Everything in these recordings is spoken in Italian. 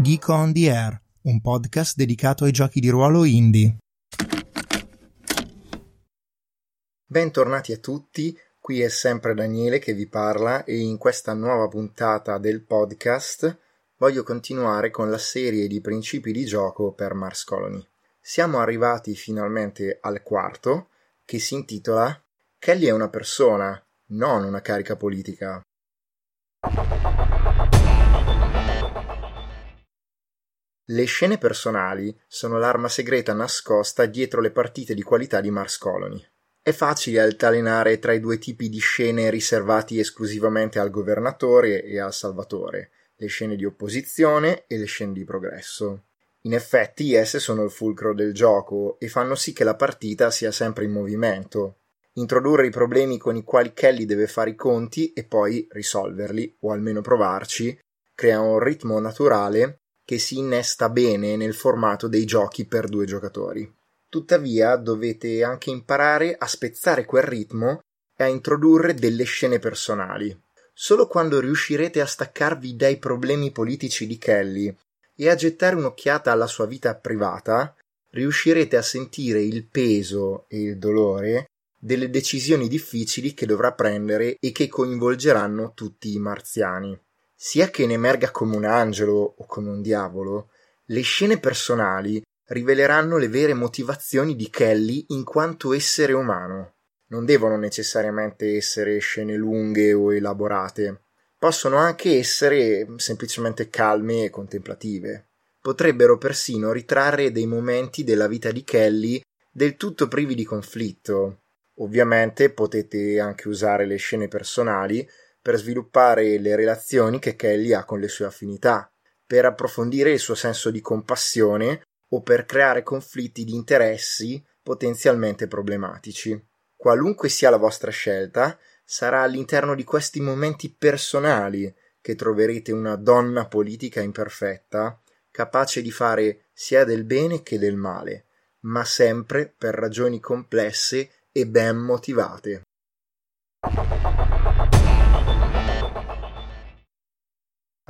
Geek on the Air, un podcast dedicato ai giochi di ruolo indie. Bentornati a tutti, qui è sempre Daniele che vi parla e in questa nuova puntata del podcast voglio continuare con la serie di principi di gioco per Mars Colony. Siamo arrivati finalmente al quarto, che si intitola Kelly è una persona, non una carica politica. Le scene personali sono l'arma segreta nascosta dietro le partite di qualità di Mars Colony. È facile altalenare tra i due tipi di scene riservati esclusivamente al governatore e al salvatore, le scene di opposizione e le scene di progresso. In effetti esse sono il fulcro del gioco e fanno sì che la partita sia sempre in movimento. Introdurre i problemi con i quali Kelly deve fare i conti e poi risolverli, o almeno provarci, crea un ritmo naturale che si innesta bene nel formato dei giochi per due giocatori. Tuttavia dovete anche imparare a spezzare quel ritmo e a introdurre delle scene personali. Solo quando riuscirete a staccarvi dai problemi politici di Kelly e a gettare un'occhiata alla sua vita privata, riuscirete a sentire il peso e il dolore delle decisioni difficili che dovrà prendere e che coinvolgeranno tutti i marziani sia che ne emerga come un angelo o come un diavolo, le scene personali riveleranno le vere motivazioni di Kelly in quanto essere umano. Non devono necessariamente essere scene lunghe o elaborate, possono anche essere semplicemente calme e contemplative. Potrebbero persino ritrarre dei momenti della vita di Kelly del tutto privi di conflitto. Ovviamente potete anche usare le scene personali per sviluppare le relazioni che Kelly ha con le sue affinità, per approfondire il suo senso di compassione o per creare conflitti di interessi potenzialmente problematici. Qualunque sia la vostra scelta, sarà all'interno di questi momenti personali che troverete una donna politica imperfetta, capace di fare sia del bene che del male, ma sempre per ragioni complesse e ben motivate.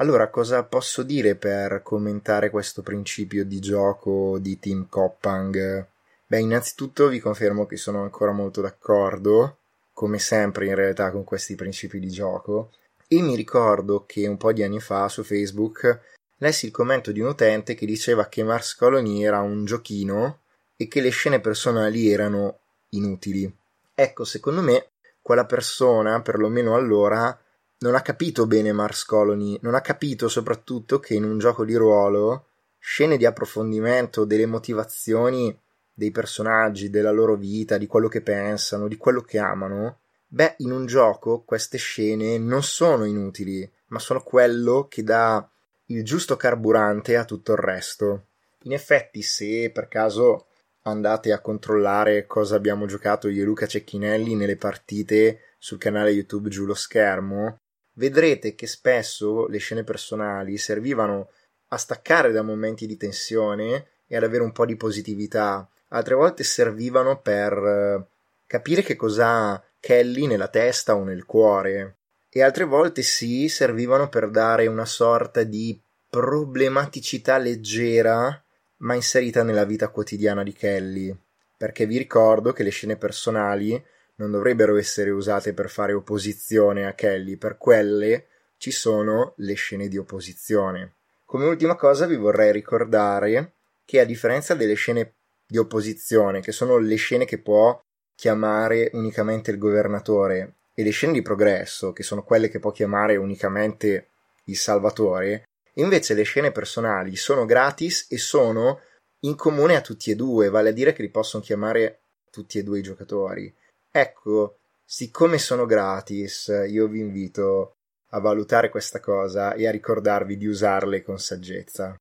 Allora, cosa posso dire per commentare questo principio di gioco di Team Coppang? Beh, innanzitutto vi confermo che sono ancora molto d'accordo, come sempre in realtà con questi principi di gioco, e mi ricordo che un po' di anni fa su Facebook lessi il commento di un utente che diceva che Mars Colony era un giochino e che le scene personali erano inutili. Ecco, secondo me, quella persona, perlomeno allora, non ha capito bene Mars Colony, non ha capito soprattutto che in un gioco di ruolo scene di approfondimento delle motivazioni dei personaggi, della loro vita, di quello che pensano, di quello che amano, beh, in un gioco queste scene non sono inutili, ma sono quello che dà il giusto carburante a tutto il resto. In effetti, se per caso andate a controllare cosa abbiamo giocato io e Luca Cecchinelli nelle partite sul canale YouTube giù lo schermo, vedrete che spesso le scene personali servivano a staccare da momenti di tensione e ad avere un po' di positività, altre volte servivano per eh, capire che cosa ha Kelly nella testa o nel cuore, e altre volte sì, servivano per dare una sorta di problematicità leggera ma inserita nella vita quotidiana di Kelly, perché vi ricordo che le scene personali non dovrebbero essere usate per fare opposizione a Kelly, per quelle ci sono le scene di opposizione. Come ultima cosa vi vorrei ricordare che a differenza delle scene di opposizione, che sono le scene che può chiamare unicamente il governatore, e le scene di progresso, che sono quelle che può chiamare unicamente il salvatore, invece le scene personali sono gratis e sono in comune a tutti e due, vale a dire che li possono chiamare tutti e due i giocatori. Ecco, siccome sono gratis, io vi invito a valutare questa cosa e a ricordarvi di usarle con saggezza.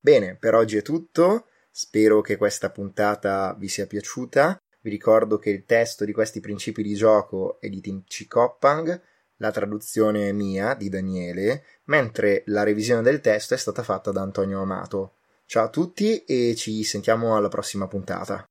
Bene, per oggi è tutto. Spero che questa puntata vi sia piaciuta. Vi ricordo che il testo di questi principi di gioco è di Tim C. Coppang, la traduzione è mia, di Daniele, mentre la revisione del testo è stata fatta da Antonio Amato. Ciao a tutti e ci sentiamo alla prossima puntata.